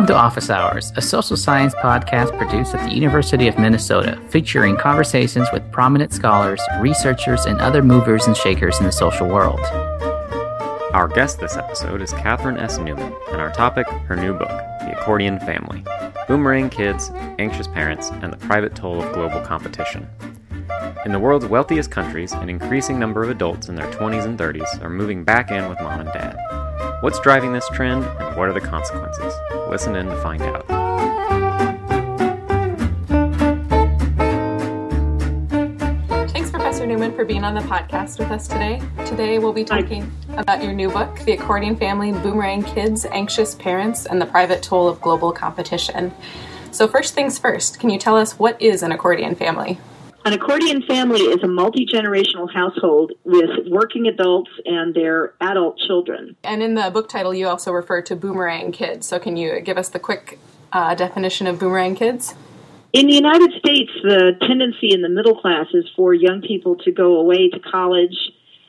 Welcome to Office Hours, a social science podcast produced at the University of Minnesota, featuring conversations with prominent scholars, researchers, and other movers and shakers in the social world. Our guest this episode is Katherine S. Newman, and our topic, her new book, The Accordion Family Boomerang Kids, Anxious Parents, and the Private Toll of Global Competition. In the world's wealthiest countries, an increasing number of adults in their 20s and 30s are moving back in with mom and dad. What's driving this trend, and what are the consequences? Listen in to find out. Thanks, Professor Newman, for being on the podcast with us today. Today, we'll be talking about your new book, The Accordion Family Boomerang Kids, Anxious Parents, and the Private Toll of Global Competition. So, first things first, can you tell us what is an accordion family? An accordion family is a multi generational household with working adults and their adult children. And in the book title, you also refer to boomerang kids. So, can you give us the quick uh, definition of boomerang kids? In the United States, the tendency in the middle class is for young people to go away to college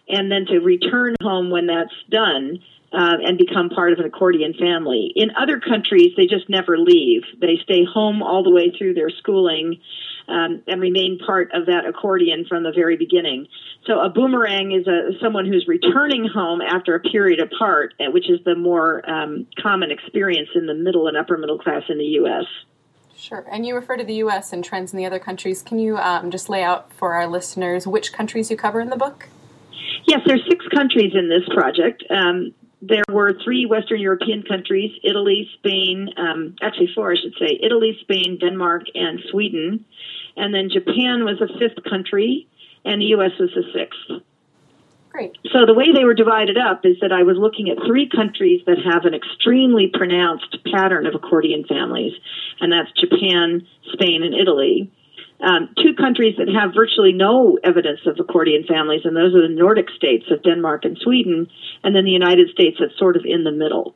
and then to return home when that's done. Uh, and become part of an accordion family. In other countries, they just never leave. They stay home all the way through their schooling um, and remain part of that accordion from the very beginning. So a boomerang is a someone who's returning home after a period apart, uh, which is the more um, common experience in the middle and upper middle class in the U.S. Sure. And you refer to the U.S. and trends in the other countries. Can you um, just lay out for our listeners which countries you cover in the book? Yes, there's six countries in this project. Um, there were three Western European countries Italy, Spain, um, actually four, I should say Italy, Spain, Denmark, and Sweden. And then Japan was a fifth country, and the U.S. was the sixth. Great. So the way they were divided up is that I was looking at three countries that have an extremely pronounced pattern of accordion families, and that's Japan, Spain, and Italy. Um, two countries that have virtually no evidence of accordion families, and those are the Nordic states of Denmark and Sweden, and then the United States that's sort of in the middle.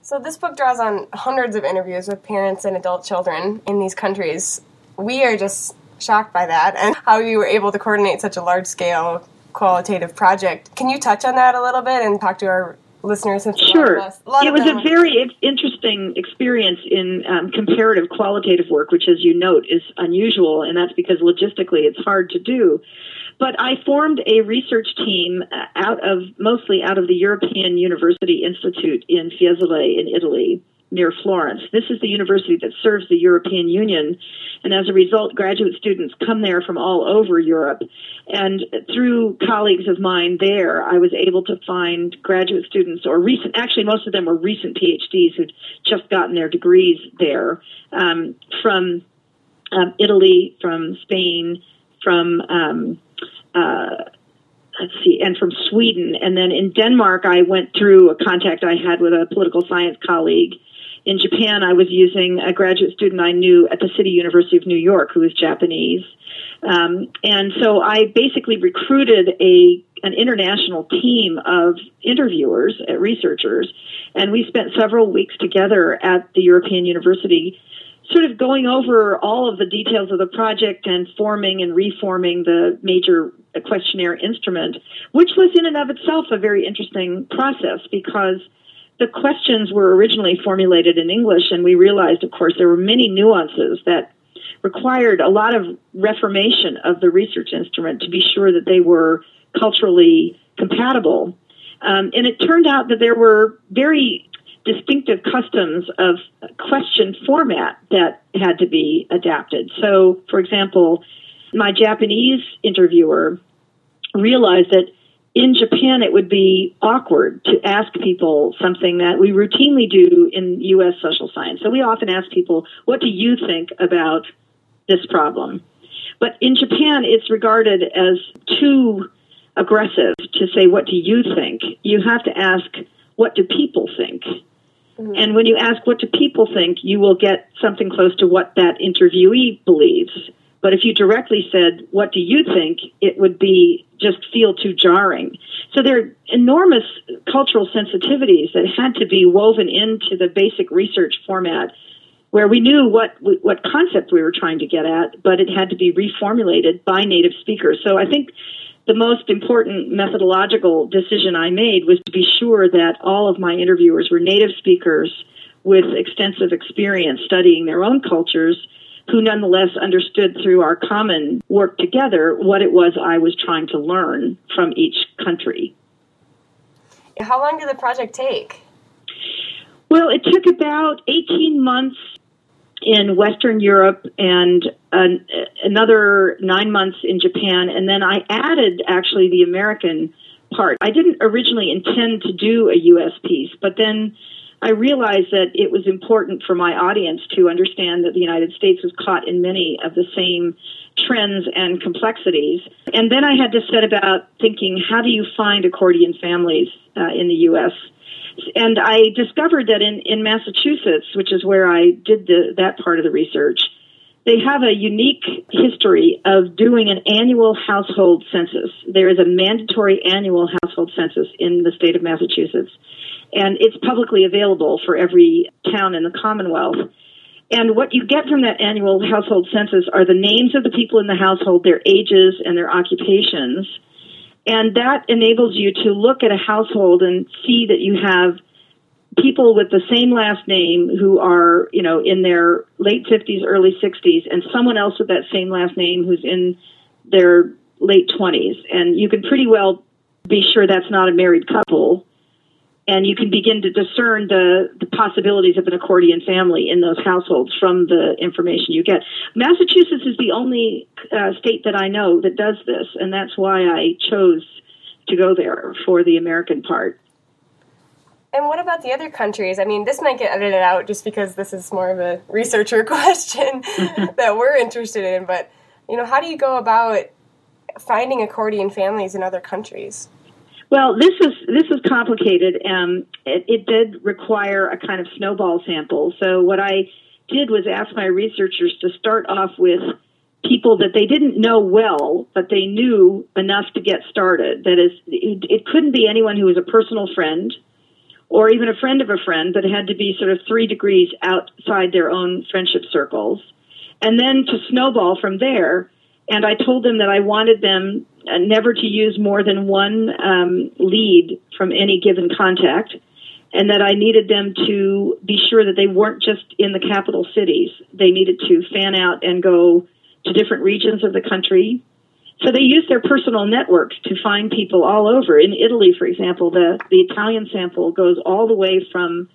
So, this book draws on hundreds of interviews with parents and adult children in these countries. We are just shocked by that and how you were able to coordinate such a large scale qualitative project. Can you touch on that a little bit and talk to our listeners? have sure. Us, it was a very interesting experience in um, comparative qualitative work, which, as you note, is unusual, and that's because logistically it's hard to do. But I formed a research team uh, out of mostly out of the European University Institute in Fiesole in Italy near Florence. This is the university that serves the European Union, and as a result, graduate students come there from all over Europe. And through colleagues of mine there, I was able to find graduate students, or recent, actually, most of them were recent PhDs who'd just gotten their degrees there um, from um, Italy, from Spain, from um, uh, let's see, and from Sweden. And then in Denmark, I went through a contact I had with a political science colleague. In Japan, I was using a graduate student I knew at the City University of New York who was Japanese. Um, and so I basically recruited a an international team of interviewers, uh, researchers, and we spent several weeks together at the European University sort of going over all of the details of the project and forming and reforming the major questionnaire instrument, which was in and of itself a very interesting process because the questions were originally formulated in English, and we realized, of course, there were many nuances that required a lot of reformation of the research instrument to be sure that they were culturally compatible. Um, and it turned out that there were very distinctive customs of question format that had to be adapted. So, for example, my Japanese interviewer realized that in Japan it would be awkward to ask people something that we routinely do in U.S. social science. So we often ask people, what do you think about this problem? But in Japan, it's regarded as too aggressive to say, what do you think? You have to ask, what do people think? Mm-hmm. And when you ask what do people think, you will get something close to what that interviewee believes. But if you directly said, what do you think? It would be just feel too jarring. So there are enormous cultural sensitivities that had to be woven into the basic research format where we knew what, what concept we were trying to get at, but it had to be reformulated by native speakers. So I think the most important methodological decision I made was to be sure that all of my interviewers were native speakers with extensive experience studying their own cultures who nonetheless understood through our common work together what it was I was trying to learn from each country. How long did the project take? Well, it took about 18 months in Western Europe and an, another nine months in Japan. And then I added actually the American part. I didn't originally intend to do a U.S. piece, but then I realized that it was important for my audience to understand that the United States was caught in many of the same trends and complexities. And then I had to set about thinking, how do you find accordion families uh, in the U.S.? And I discovered that in, in Massachusetts, which is where I did the, that part of the research, they have a unique history of doing an annual household census. There is a mandatory annual household census in the state of Massachusetts, and it's publicly available for every town in the Commonwealth. And what you get from that annual household census are the names of the people in the household, their ages, and their occupations and that enables you to look at a household and see that you have people with the same last name who are, you know, in their late 50s, early 60s, and someone else with that same last name who's in their late 20s. And you can pretty well be sure that's not a married couple and you can begin to discern the, the possibilities of an accordion family in those households from the information you get. Massachusetts is the only uh, state that I know that does this, and that's why I chose to go there for the American part. And what about the other countries? I mean, this might get edited out just because this is more of a researcher question that we're interested in, but you know, how do you go about finding accordion families in other countries? Well, this is this is complicated. Um, it, it did require a kind of snowball sample. So what I did was ask my researchers to start off with people that they didn't know well, but they knew enough to get started. That is, it, it couldn't be anyone who was a personal friend or even a friend of a friend, but it had to be sort of three degrees outside their own friendship circles. And then to snowball from there. And I told them that I wanted them never to use more than one um, lead from any given contact, and that I needed them to be sure that they weren't just in the capital cities. They needed to fan out and go to different regions of the country. So they used their personal networks to find people all over. In Italy, for example, the, the Italian sample goes all the way from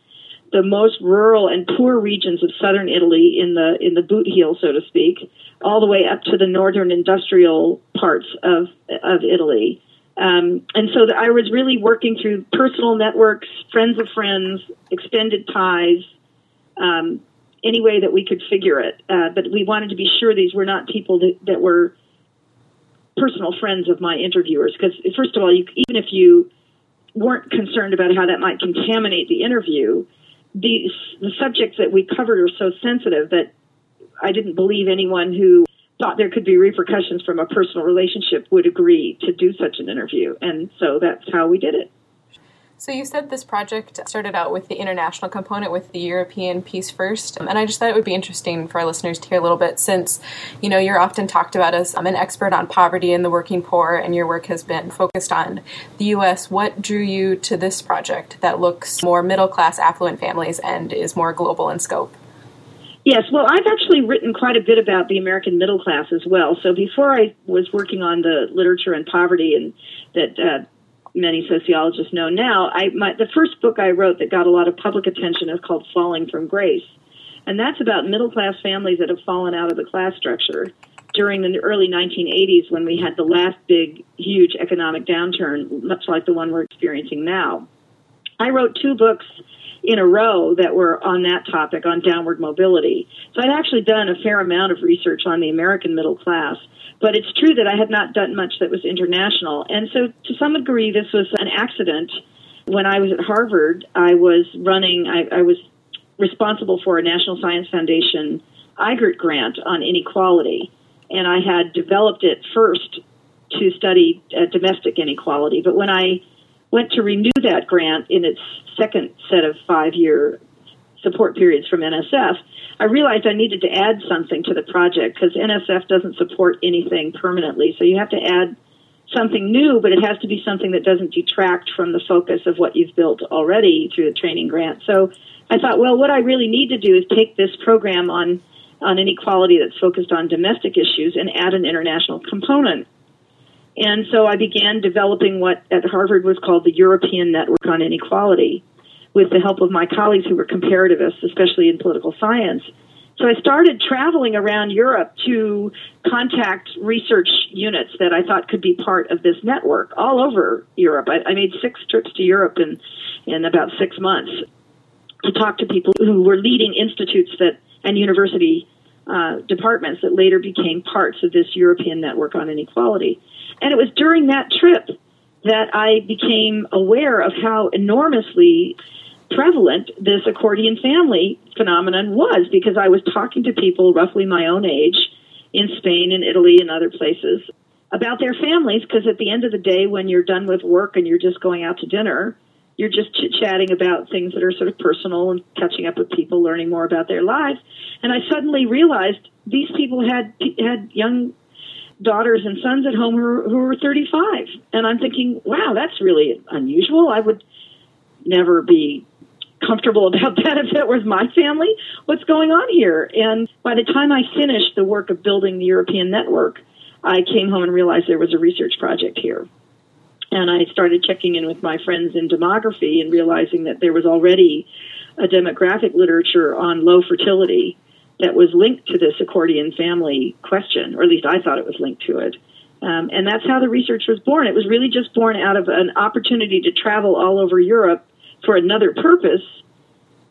the most rural and poor regions of southern Italy in the in the boot heel, so to speak, all the way up to the northern industrial parts of of Italy. Um, and so the, I was really working through personal networks, friends of friends, extended ties, um, any way that we could figure it. Uh, but we wanted to be sure these were not people that, that were personal friends of my interviewers. Because first of all, you, even if you weren't concerned about how that might contaminate the interview, the the subjects that we covered are so sensitive that I didn't believe anyone who thought there could be repercussions from a personal relationship would agree to do such an interview. And so that's how we did it. So you said this project started out with the international component with the European piece first, and I just thought it would be interesting for our listeners to hear a little bit since, you know, you're often talked about as I'm an expert on poverty and the working poor, and your work has been focused on the U.S. What drew you to this project that looks more middle class, affluent families and is more global in scope? Yes, well, I've actually written quite a bit about the American middle class as well. So before I was working on the literature and poverty and that uh, many sociologists know now. I my the first book I wrote that got a lot of public attention is called Falling from Grace, and that's about middle class families that have fallen out of the class structure during the early 1980s when we had the last big, huge economic downturn, much like the one we're experiencing now. I wrote two books in a row that were on that topic on downward mobility. So I'd actually done a fair amount of research on the American middle class. But it's true that I had not done much that was international. And so to some degree, this was an accident. When I was at Harvard, I was running, I, I was responsible for a National Science Foundation IGERT grant on inequality. And I had developed it first to study uh, domestic inequality. But when I went to renew that grant in its second set of five year support periods from NSF, I realized I needed to add something to the project because NSF doesn't support anything permanently. So you have to add something new, but it has to be something that doesn't detract from the focus of what you've built already through the training grant. So I thought, well, what I really need to do is take this program on on inequality that's focused on domestic issues and add an international component. And so I began developing what at Harvard was called the European Network on Inequality with the help of my colleagues who were comparativists, especially in political science. So I started traveling around Europe to contact research units that I thought could be part of this network all over Europe. I, I made six trips to Europe in, in about six months to talk to people who were leading institutes that and university uh, departments that later became parts of this European network on inequality. And it was during that trip that I became aware of how enormously prevalent this accordion family phenomenon was because I was talking to people roughly my own age in Spain and Italy and other places about their families because at the end of the day when you're done with work and you're just going out to dinner you're just chit chatting about things that are sort of personal and catching up with people learning more about their lives. And I suddenly realized these people had had young daughters and sons at home who were, who were 35 and I'm thinking wow that's really unusual. I would never be comfortable about that if it was my family. What's going on here? And by the time I finished the work of building the European network, I came home and realized there was a research project here. And I started checking in with my friends in demography and realizing that there was already a demographic literature on low fertility that was linked to this accordion family question, or at least I thought it was linked to it. Um, and that's how the research was born. It was really just born out of an opportunity to travel all over Europe for another purpose,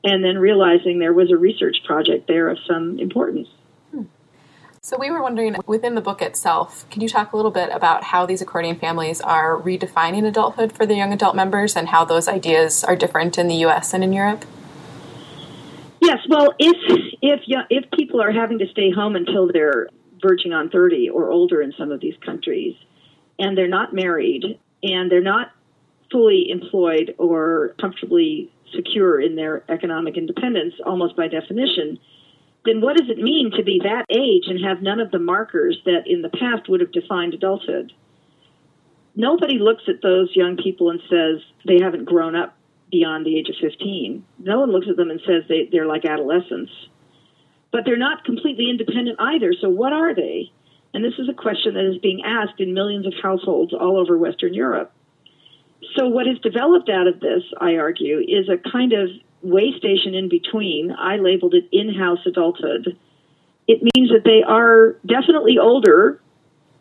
and then realizing there was a research project there of some importance. So we were wondering within the book itself, can you talk a little bit about how these accordion families are redefining adulthood for the young adult members and how those ideas are different in the US and in Europe? Yes, well, if if if people are having to stay home until they're verging on 30 or older in some of these countries and they're not married and they're not fully employed or comfortably secure in their economic independence, almost by definition, then what does it mean to be that age and have none of the markers that in the past would have defined adulthood? Nobody looks at those young people and says they haven't grown up beyond the age of 15. No one looks at them and says they, they're like adolescents. But they're not completely independent either. So, what are they? And this is a question that is being asked in millions of households all over Western Europe. So, what is developed out of this, I argue, is a kind of way station in between. I labeled it in house adulthood. It means that they are definitely older,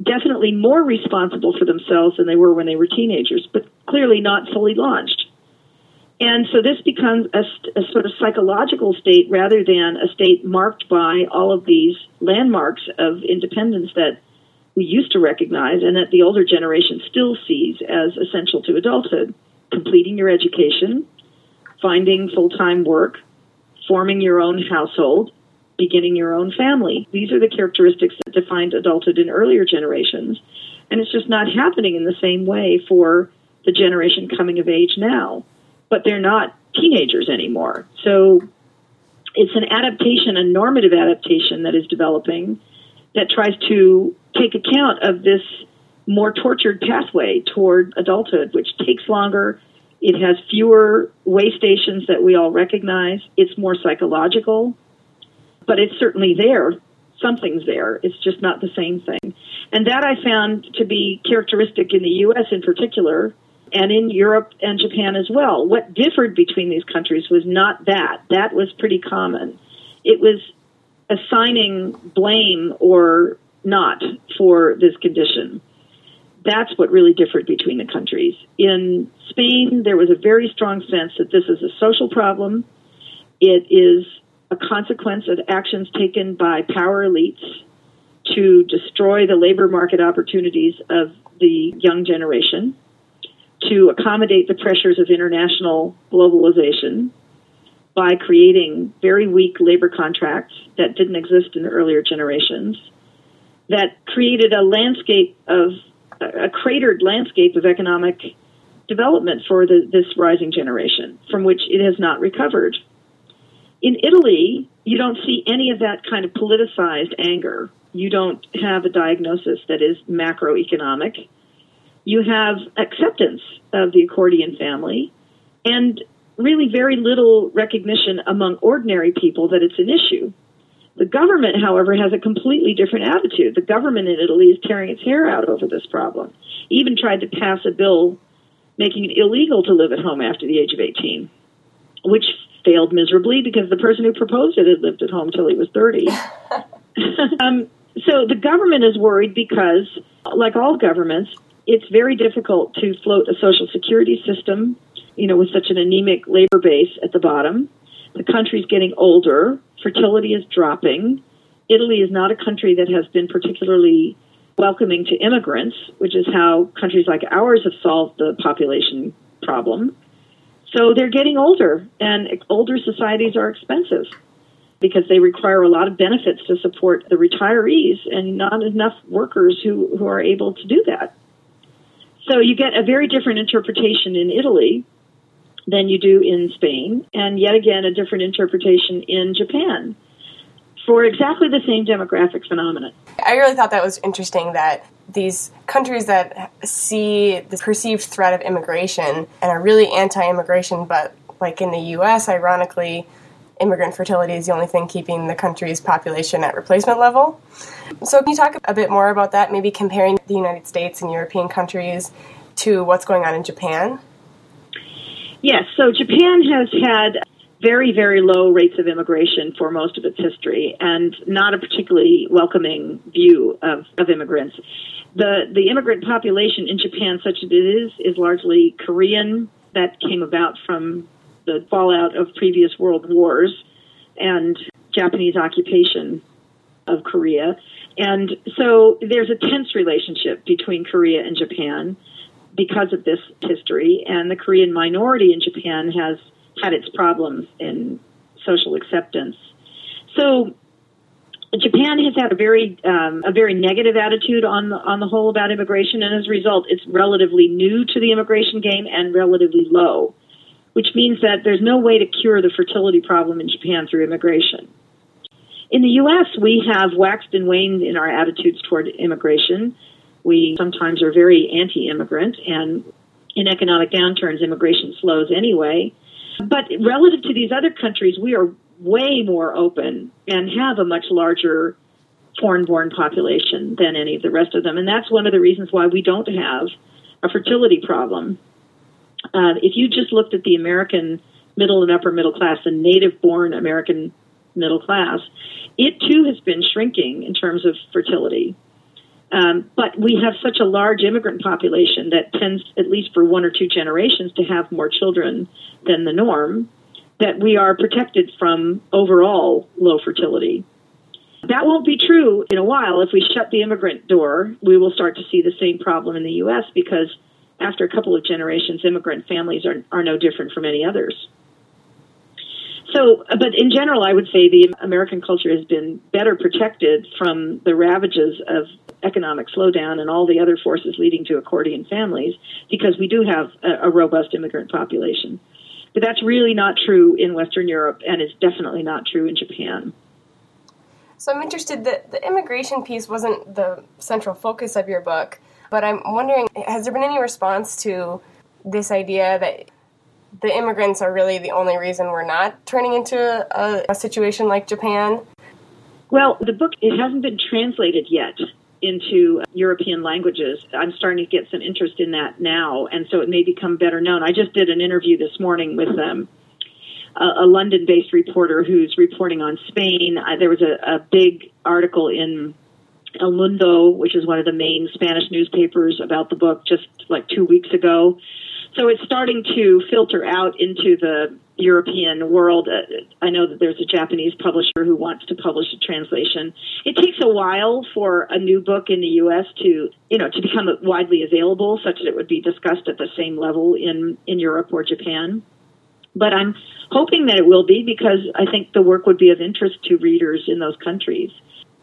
definitely more responsible for themselves than they were when they were teenagers, but clearly not fully launched. And so this becomes a, a, sort of psychological state rather than a state marked by all of these landmarks of independence that we used to recognize and that the older generation still sees as essential to adulthood completing your education, finding full time work, forming your own household, beginning your own family. These are the characteristics that defined adulthood in earlier generations. And it's just not happening in the same way for the generation coming of age now. But they're not teenagers anymore. So it's an adaptation, a normative adaptation that is developing that tries to take account of this more tortured pathway toward adulthood, which takes longer. It has fewer way stations that we all recognize. It's more psychological, but it's certainly there. Something's there. It's just not the same thing. And that I found to be characteristic in the U.S. in particular, and in Europe and Japan as well. What differed between these countries was not that. That was pretty common. It was assigning blame or not for this condition. That's what really differed between the countries. In Spain, there was a very strong sense that this is a social problem. It is a consequence of actions taken by power elites to destroy the labor market opportunities of the young generation, to accommodate the pressures of international globalization, by creating very weak labor contracts that didn't exist in the earlier generations, that created a landscape of a cratered landscape of economic development for the, this rising generation, from which it has not recovered. In Italy, you don't see any of that kind of politicized anger. You don't have a diagnosis that is macroeconomic. you have acceptance of the accordion family and really very little recognition among ordinary people that it's an issue. The government, however, has a completely different attitude. The government in Italy is tearing its hair out over this problem. Even tried to pass a bill making it illegal to live at home after the age of 18, which failed miserably because the person who proposed it had lived at home till he was 30. um, so the government is worried because, like all governments, it's very difficult to float a social security system, you know, with such an anemic labor base at the bottom. The country's getting older, fertility is dropping. Italy is not a country that has been particularly welcoming to immigrants, which is how countries like ours have solved the population problem. So they're getting older, and older societies are expensive because they require a lot of benefits to support the retirees and not enough workers who, who are able to do that. So you get a very different interpretation in Italy than you do in Spain, and yet again, a different interpretation in Japan for exactly the same demographic phenomenon. I really thought that was interesting that these countries that see the perceived threat of immigration and are really anti immigration, but like in the US, ironically, immigrant fertility is the only thing keeping the country's population at replacement level. So, can you talk a bit more about that, maybe comparing the United States and European countries to what's going on in Japan? Yes, so Japan has had very, very low rates of immigration for most of its history and not a particularly welcoming view of, of immigrants. The, the immigrant population in Japan, such as it is, is largely Korean. That came about from the fallout of previous world wars and Japanese occupation of Korea. And so there's a tense relationship between Korea and Japan because of this history. And the Korean minority in Japan has had its problems in social acceptance. So Japan has had a very um, a very negative attitude on the, on the whole about immigration, and as a result, it's relatively new to the immigration game and relatively low, which means that there's no way to cure the fertility problem in Japan through immigration. In the U.S., we have waxed and waned in our attitudes toward immigration. We sometimes are very anti-immigrant, and in economic downturns, immigration slows anyway. But relative to these other countries, we are way more open and have a much larger foreign born population than any of the rest of them. And that's one of the reasons why we don't have a fertility problem. Uh, if you just looked at the American middle and upper middle class, the native born American middle class, it too has been shrinking in terms of fertility. Um, but we have such a large immigrant population that tends, at least for one or two generations, to have more children than the norm, that we are protected from overall low fertility. That won't be true in a while. If we shut the immigrant door, we will start to see the same problem in the U.S. because after a couple of generations, immigrant families are, are no different from any others. So, but in general, I would say the American culture has been better protected from the ravages of economic slowdown and all the other forces leading to accordion families because we do have a, a robust immigrant population. But that's really not true in Western Europe, and is definitely not true in Japan. So I'm interested that the immigration piece wasn't the central focus of your book, but I'm wondering has there been any response to this idea that the immigrants are really the only reason we're not turning into a, a situation like Japan? Well, the book it hasn't been translated yet into European languages. I'm starting to get some interest in that now, and so it may become better known. I just did an interview this morning with um, a, a London-based reporter who's reporting on Spain. Uh, there was a, a big article in El Mundo, which is one of the main Spanish newspapers, about the book just like two weeks ago. So it's starting to filter out into the European world. Uh, I know that there's a Japanese publisher who wants to publish a translation. It takes a while for a new book in the U.S. to, you know, to become widely available, such that it would be discussed at the same level in in Europe or Japan. But I'm hoping that it will be because I think the work would be of interest to readers in those countries.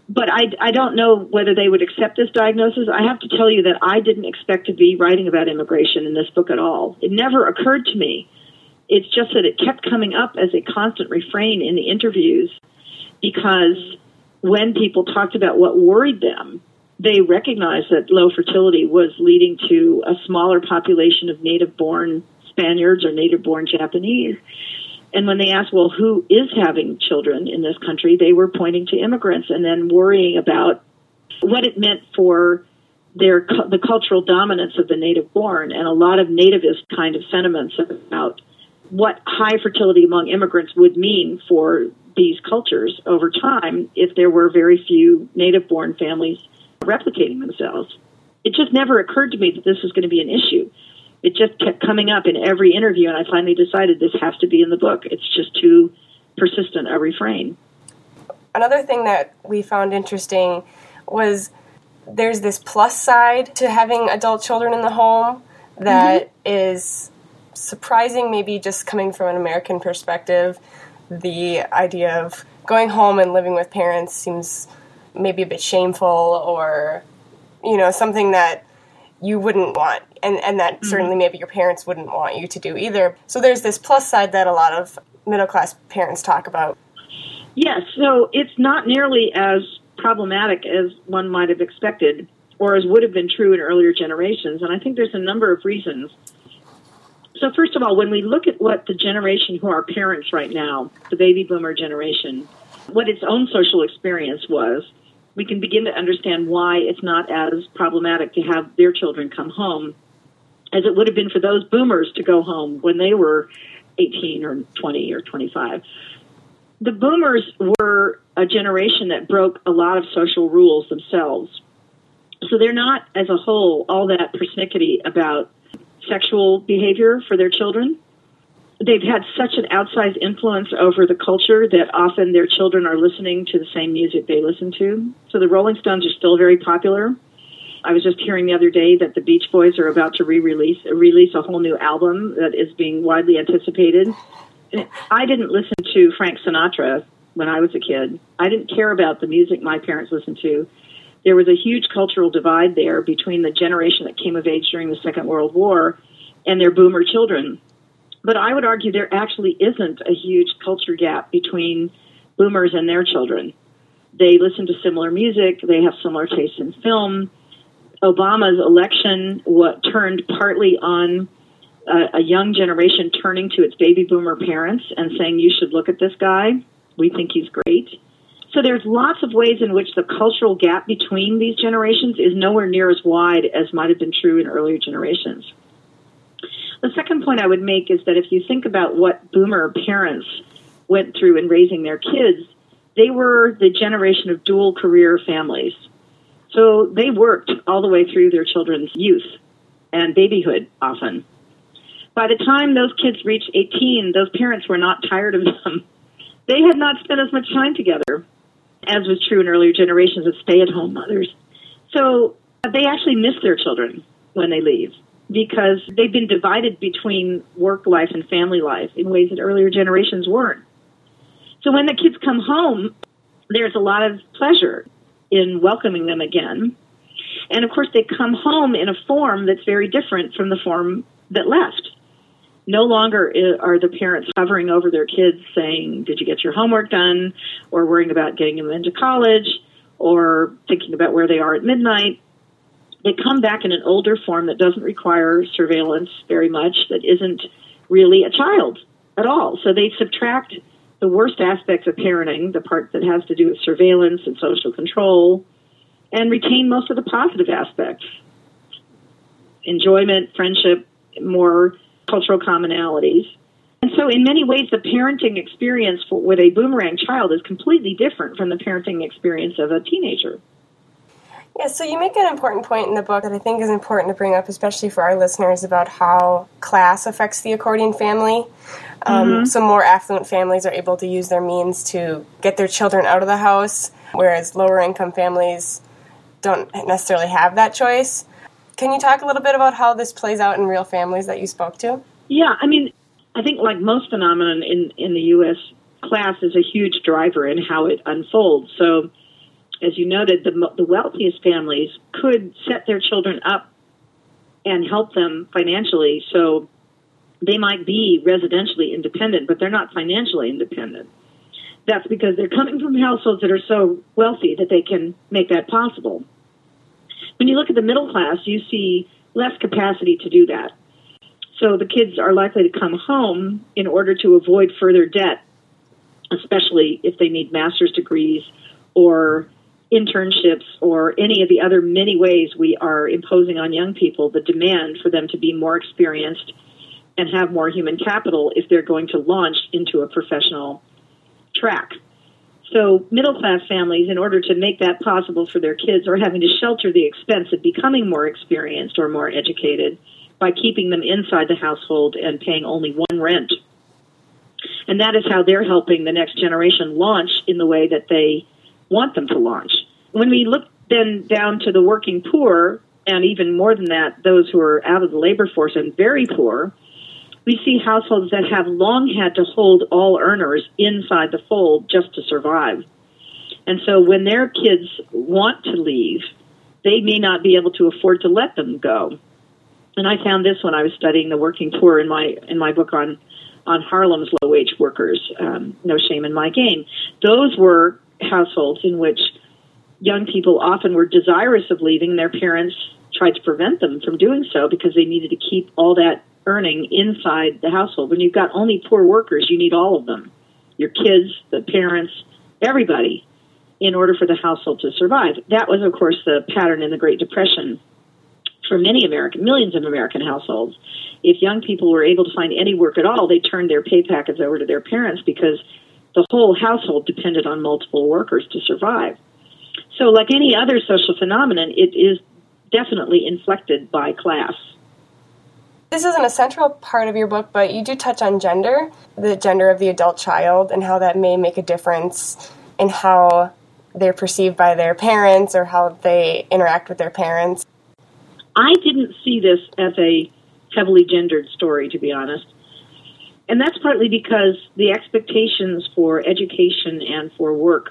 But I, I don't know whether they would accept this diagnosis. I have to tell you that I didn't expect to be writing about immigration in this book at all. It never occurred to me it's just that it kept coming up as a constant refrain in the interviews because when people talked about what worried them they recognized that low fertility was leading to a smaller population of native born Spaniards or native born Japanese. And when they asked, well, who is having children in this country, they were pointing to immigrants and then worrying about what it meant for their the cultural dominance of the native born and a lot of nativist kind of sentiments about what high fertility among immigrants would mean for these cultures over time if there were very few native born families replicating themselves. It just never occurred to me that this was going to be an issue. It just kept coming up in every interview, and I finally decided this has to be in the book. It's just too persistent a refrain. Another thing that we found interesting was there's this plus side to having adult children in the home that mm-hmm. is surprising, maybe just coming from an American perspective. The idea of going home and living with parents seems maybe a bit shameful or, you know, something that you wouldn't want and, and that mm-hmm. certainly maybe your parents wouldn't want you to do either. So there's this plus side that a lot of middle class parents talk about. Yes, so it's not nearly as problematic as one might have expected or as would have been true in earlier generations. And I think there's a number of reasons. So, first of all, when we look at what the generation who are parents right now, the baby boomer generation, what its own social experience was, we can begin to understand why it's not as problematic to have their children come home as it would have been for those boomers to go home when they were 18 or 20 or 25. The boomers were a generation that broke a lot of social rules themselves. So they're not, as a whole, all that persnickety about sexual behavior for their children they've had such an outsized influence over the culture that often their children are listening to the same music they listen to. So the Rolling Stones are still very popular. I was just hearing the other day that the Beach Boys are about to re-release release a whole new album that is being widely anticipated. I didn't listen to Frank Sinatra when I was a kid. I didn't care about the music my parents listened to. There was a huge cultural divide there between the generation that came of age during the Second World War and their boomer children but I would argue there actually isn't a huge culture gap between boomers and their children. They listen to similar music, they have similar tastes in film. Obama's election what turned partly on a, a young generation turning to its baby boomer parents and saying, You should look at this guy. We think he's great. So there's lots of ways in which the cultural gap between these generations is nowhere near as wide as might have been true in earlier generations. The second point I would make is that if you think about what boomer parents went through in raising their kids, they were the generation of dual career families. So they worked all the way through their children's youth and babyhood often. By the time those kids reached 18, those parents were not tired of them. They had not spent as much time together as was true in earlier generations of stay at home mothers. So uh, they actually miss their children when they leave because they've been divided between work life and family life in ways that earlier generations weren't. So when the kids come home, there's a lot of pleasure in welcoming them again. And of course, they come home in a form that's very different from the form that left. No longer are the parents hovering over their kids saying, Did you get your homework done? or worrying about getting them into college, or thinking about where they are at midnight they come back in an older form that doesn't require surveillance very much, that isn't really a child at all. So they subtract the worst aspects of parenting, the part that has to do with surveillance and social control, and retain most of the positive aspects enjoyment, friendship, more cultural commonalities. And so, in many ways, the parenting experience for, with a boomerang child is completely different from the parenting experience of a teenager. Yeah, so you make an important point in the book that I think is important to bring up, especially for our listeners, about how class affects the accordion family. Um, mm-hmm. So, more affluent families are able to use their means to get their children out of the house, whereas lower income families don't necessarily have that choice. Can you talk a little bit about how this plays out in real families that you spoke to? Yeah, I mean, I think like most phenomenon in, in the U.S., class is a huge driver in how it unfolds. So, as you noted, the, the wealthiest families could set their children up and help them financially. So they might be residentially independent, but they're not financially independent. That's because they're coming from households that are so wealthy that they can make that possible. When you look at the middle class, you see less capacity to do that. So the kids are likely to come home in order to avoid further debt, especially if they need master's degrees or internships or any of the other many ways we are imposing on young people the demand for them to be more experienced and have more human capital if they're going to launch into a professional track. So, middle class families, in order to make that possible for their kids, are having to shelter the expense of becoming more experienced or more educated by keeping them inside the household and paying only one rent. And that is how they're helping the next generation launch in the way that they want them to launch. When we look then down to the working poor, and even more than that, those who are out of the labor force and very poor, we see households that have long had to hold all earners inside the fold just to survive. And so when their kids want to leave, they may not be able to afford to let them go. And I found this when I was studying the working poor in my in my book on on Harlem's low wage workers, um, No Shame in My Game. Those were households in which young people often were desirous of leaving, their parents tried to prevent them from doing so because they needed to keep all that earning inside the household. When you've got only poor workers, you need all of them your kids, the parents, everybody in order for the household to survive. That was, of course, the pattern in the Great Depression for many American, millions of American households. If young people were able to find any work at all, they turned their pay packets over to their parents because the whole household depended on multiple workers to survive. So, like any other social phenomenon, it is definitely inflected by class. This isn't a central part of your book, but you do touch on gender, the gender of the adult child, and how that may make a difference in how they're perceived by their parents or how they interact with their parents. I didn't see this as a heavily gendered story, to be honest. And that's partly because the expectations for education and for work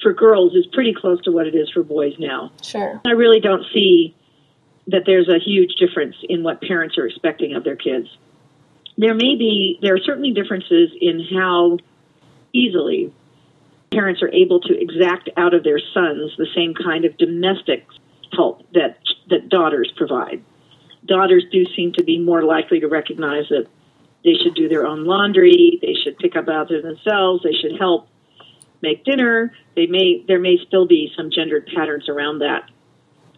for girls is pretty close to what it is for boys now. Sure. I really don't see that there's a huge difference in what parents are expecting of their kids. There may be, there are certainly differences in how easily parents are able to exact out of their sons the same kind of domestic help that that daughters provide. Daughters do seem to be more likely to recognize that they should do their own laundry, they should pick up after themselves, they should help make dinner. They may there may still be some gendered patterns around that.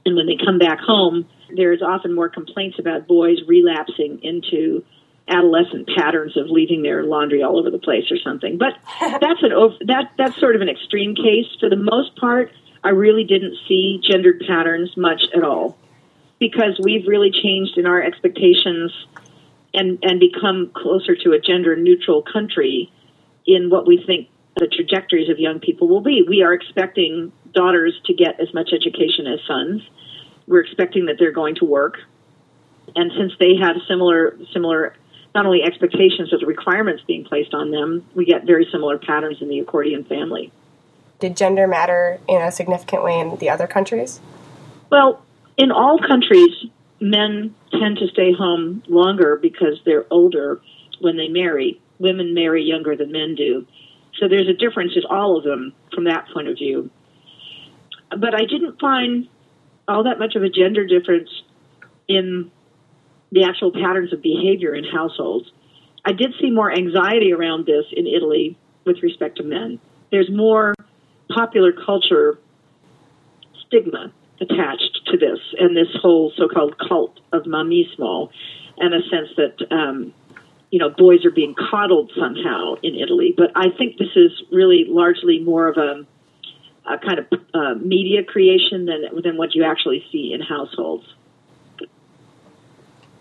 And when they come back home, there's often more complaints about boys relapsing into adolescent patterns of leaving their laundry all over the place or something. But that's an over, that that's sort of an extreme case. For the most part, I really didn't see gendered patterns much at all because we've really changed in our expectations and and become closer to a gender neutral country in what we think the trajectories of young people will be. We are expecting daughters to get as much education as sons. We're expecting that they're going to work. And since they have similar similar not only expectations but the requirements being placed on them, we get very similar patterns in the accordion family. Did gender matter in a significant way in the other countries? Well, in all countries, men tend to stay home longer because they're older when they marry. Women marry younger than men do. So there's a difference in all of them from that point of view. But I didn't find all that much of a gender difference in the actual patterns of behavior in households. I did see more anxiety around this in Italy with respect to men. There's more popular culture stigma attached to this and this whole so-called cult of mammismo and a sense that um, you know boys are being coddled somehow in Italy. But I think this is really largely more of a, a kind of uh, media creation than than what you actually see in households.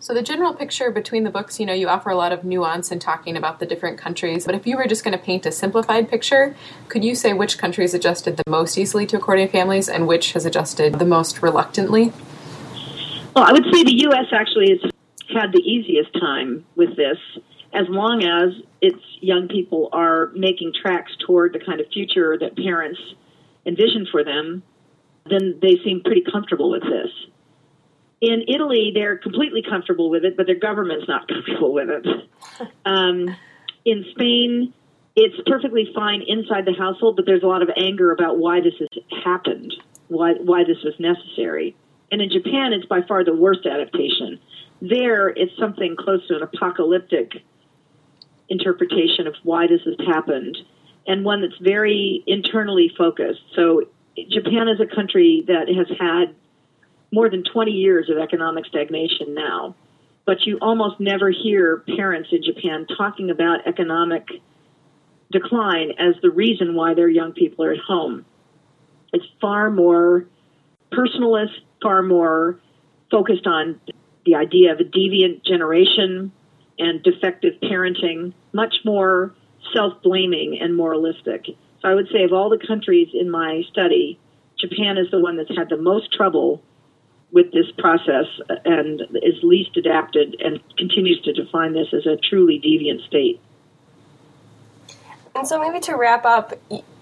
So the general picture between the books, you know, you offer a lot of nuance in talking about the different countries. But if you were just going to paint a simplified picture, could you say which countries adjusted the most easily to accordion families and which has adjusted the most reluctantly? Well, I would say the U.S. actually has had the easiest time with this, as long as its young people are making tracks toward the kind of future that parents envision for them. Then they seem pretty comfortable with this in Italy, they're completely comfortable with it, but their government's not comfortable with it. Um, in Spain, it's perfectly fine inside the household, but there's a lot of anger about why this has happened, why why this was necessary. And in Japan, it's by far the worst adaptation. There, it's something close to an apocalyptic interpretation of why this has happened, and one that's very internally focused. So, Japan is a country that has had more than 20 years of economic stagnation now, but you almost never hear parents in Japan talking about economic decline as the reason why their young people are at home. It's far more personalist, far more focused on the idea of a deviant generation and defective parenting, much more self blaming and moralistic. So I would say of all the countries in my study, Japan is the one that's had the most trouble with this process and is least adapted and continues to define this as a truly deviant state. And so, maybe to wrap up,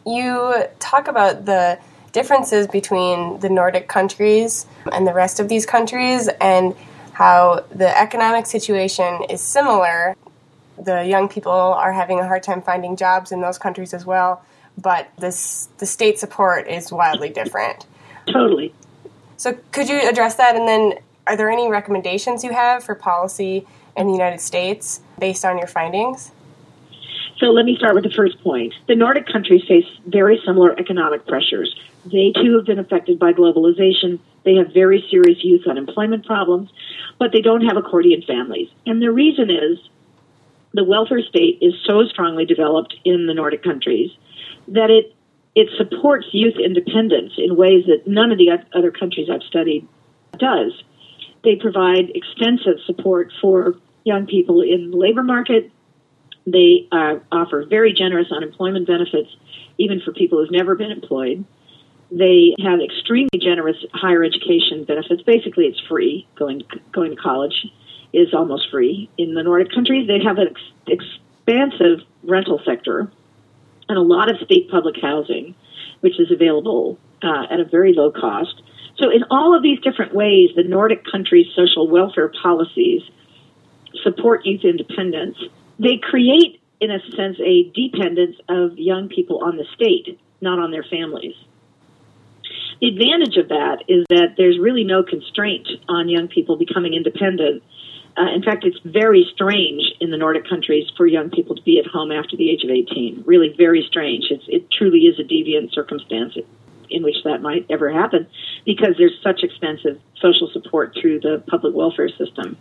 you talk about the differences between the Nordic countries and the rest of these countries and how the economic situation is similar. The young people are having a hard time finding jobs in those countries as well, but this, the state support is wildly different. Totally. So, could you address that? And then, are there any recommendations you have for policy in the United States based on your findings? So let me start with the first point. The Nordic countries face very similar economic pressures. They too have been affected by globalization. They have very serious youth unemployment problems, but they don't have accordion families. And the reason is the welfare state is so strongly developed in the Nordic countries that it it supports youth independence in ways that none of the other countries I've studied does. They provide extensive support for young people in the labor market they uh, offer very generous unemployment benefits, even for people who've never been employed. They have extremely generous higher education benefits. Basically, it's free. Going going to college is almost free. In the Nordic countries, they have an ex- expansive rental sector and a lot of state public housing, which is available uh, at a very low cost. So, in all of these different ways, the Nordic countries' social welfare policies support youth independence they create, in a sense, a dependence of young people on the state, not on their families. The advantage of that is that there's really no constraint on young people becoming independent. Uh, in fact, it's very strange in the Nordic countries for young people to be at home after the age of 18. Really, very strange. It's, it truly is a deviant circumstance in which that might ever happen because there's such expensive social support through the public welfare system.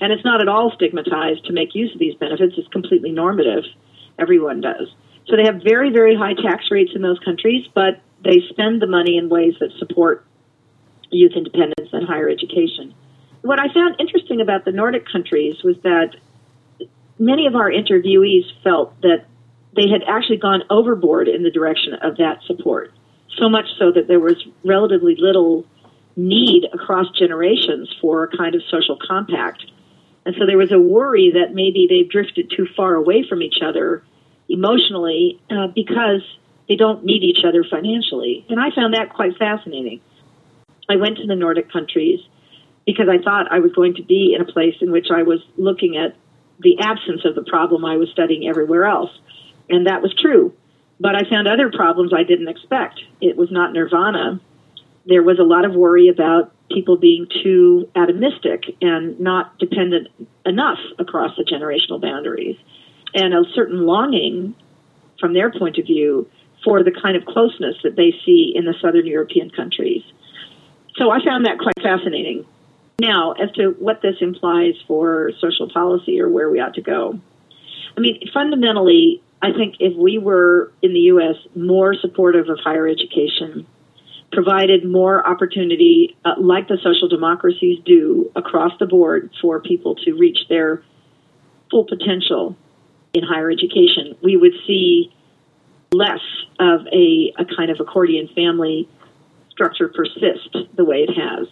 And it's not at all stigmatized to make use of these benefits. It's completely normative. Everyone does. So they have very, very high tax rates in those countries, but they spend the money in ways that support youth independence and higher education. What I found interesting about the Nordic countries was that many of our interviewees felt that they had actually gone overboard in the direction of that support. So much so that there was relatively little need across generations for a kind of social compact. And so there was a worry that maybe they've drifted too far away from each other emotionally uh, because they don't need each other financially. And I found that quite fascinating. I went to the Nordic countries because I thought I was going to be in a place in which I was looking at the absence of the problem I was studying everywhere else. And that was true. But I found other problems I didn't expect. It was not nirvana. There was a lot of worry about people being too atomistic and not dependent enough across the generational boundaries, and a certain longing from their point of view for the kind of closeness that they see in the southern European countries. So I found that quite fascinating. Now, as to what this implies for social policy or where we ought to go, I mean, fundamentally, I think if we were in the U.S. more supportive of higher education, provided more opportunity, uh, like the social democracies do across the board, for people to reach their full potential in higher education, we would see less of a, a kind of accordion family structure persist the way it has.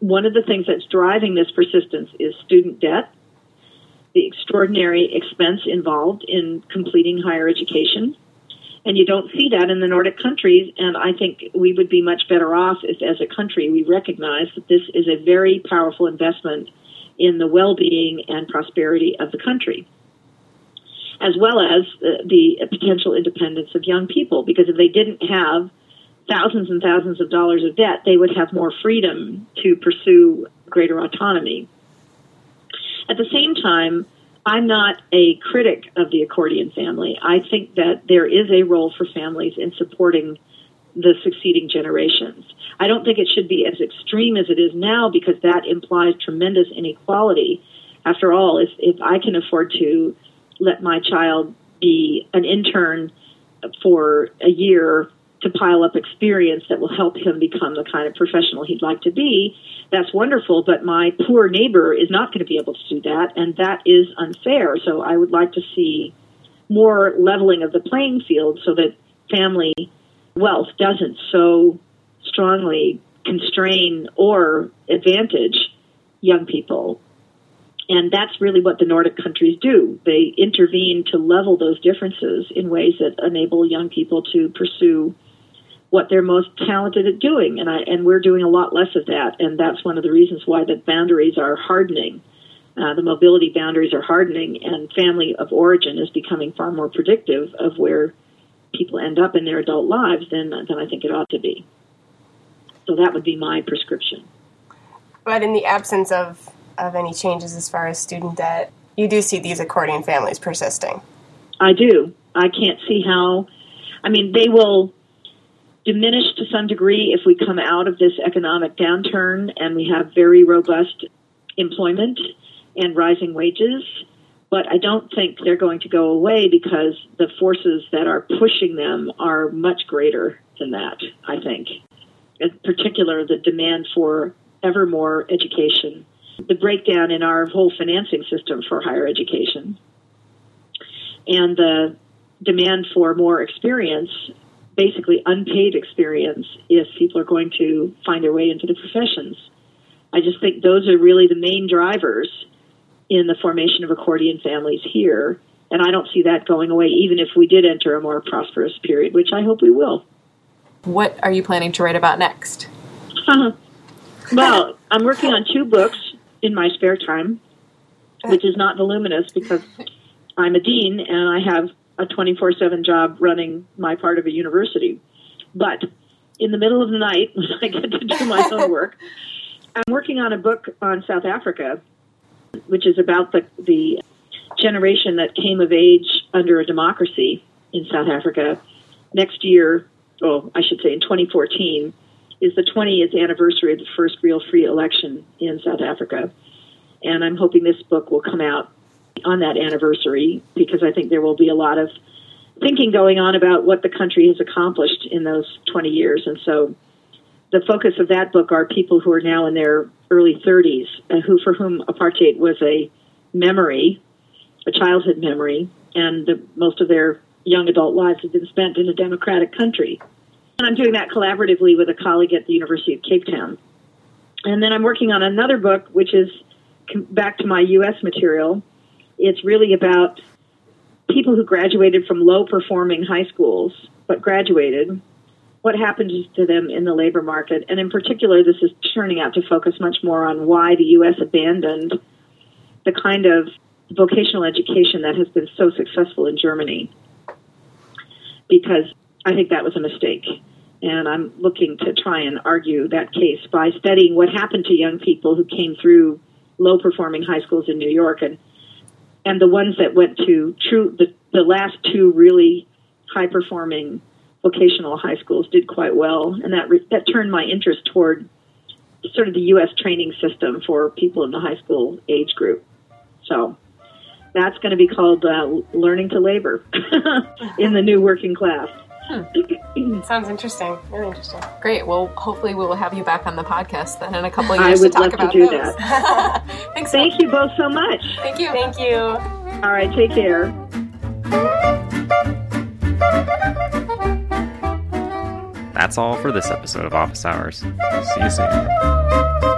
One of the things that's driving this persistence is student debt, the extraordinary expense involved in completing higher education, and you don't see that in the Nordic countries. And I think we would be much better off if, as a country, we recognize that this is a very powerful investment in the well being and prosperity of the country, as well as the, the potential independence of young people. Because if they didn't have thousands and thousands of dollars of debt, they would have more freedom to pursue greater autonomy. At the same time, I'm not a critic of the accordion family. I think that there is a role for families in supporting the succeeding generations. I don't think it should be as extreme as it is now because that implies tremendous inequality. After all, if, if I can afford to let my child be an intern for a year to pile up experience that will help him become the kind of professional he'd like to be, that's wonderful. But my poor neighbor is not going to be able to do that, and that is unfair. So I would like to see more leveling of the playing field so that family wealth doesn't so strongly constrain or advantage young people. And that's really what the Nordic countries do. They intervene to level those differences in ways that enable young people to pursue what they're most talented at doing. And I, and we're doing a lot less of that. And that's one of the reasons why the boundaries are hardening. Uh, the mobility boundaries are hardening, and family of origin is becoming far more predictive of where people end up in their adult lives than than I think it ought to be. So that would be my prescription. But in the absence of of any changes as far as student debt, you do see these accordion families persisting. I do. I can't see how. I mean, they will diminish to some degree if we come out of this economic downturn and we have very robust employment and rising wages. But I don't think they're going to go away because the forces that are pushing them are much greater than that, I think. In particular, the demand for ever more education the breakdown in our whole financing system for higher education and the demand for more experience, basically unpaid experience, if people are going to find their way into the professions. I just think those are really the main drivers in the formation of accordion families here. And I don't see that going away, even if we did enter a more prosperous period, which I hope we will. What are you planning to write about next? Uh-huh. well, I'm working on two books in my spare time, which is not voluminous because I'm a dean and I have a 24 7 job running my part of a university. But in the middle of the night, I get to do my own work, I'm working on a book on South Africa, which is about the, the generation that came of age under a democracy in South Africa. Next year, oh, I should say in 2014, is the 20th anniversary of the first real free election in South Africa. And I'm hoping this book will come out on that anniversary because I think there will be a lot of thinking going on about what the country has accomplished in those 20 years. And so the focus of that book are people who are now in their early 30s and who for whom apartheid was a memory, a childhood memory, and the, most of their young adult lives have been spent in a democratic country. And I'm doing that collaboratively with a colleague at the University of Cape Town. And then I'm working on another book, which is back to my U.S. material. It's really about people who graduated from low performing high schools, but graduated. What happened to them in the labor market? And in particular, this is turning out to focus much more on why the U.S. abandoned the kind of vocational education that has been so successful in Germany. Because I think that was a mistake. And I'm looking to try and argue that case by studying what happened to young people who came through low performing high schools in New York and and the ones that went to true the, the last two really high performing vocational high schools did quite well and that re, that turned my interest toward sort of the US training system for people in the high school age group. So that's going to be called uh, learning to labor in the new working class. Hmm. Sounds interesting. Really interesting. Great. Well, hopefully we will have you back on the podcast then in a couple of years to talk about to do those. That. Thanks. Thank so you both so much. Thank you. Thank you. All right. Take care. That's all for this episode of Office Hours. See you soon.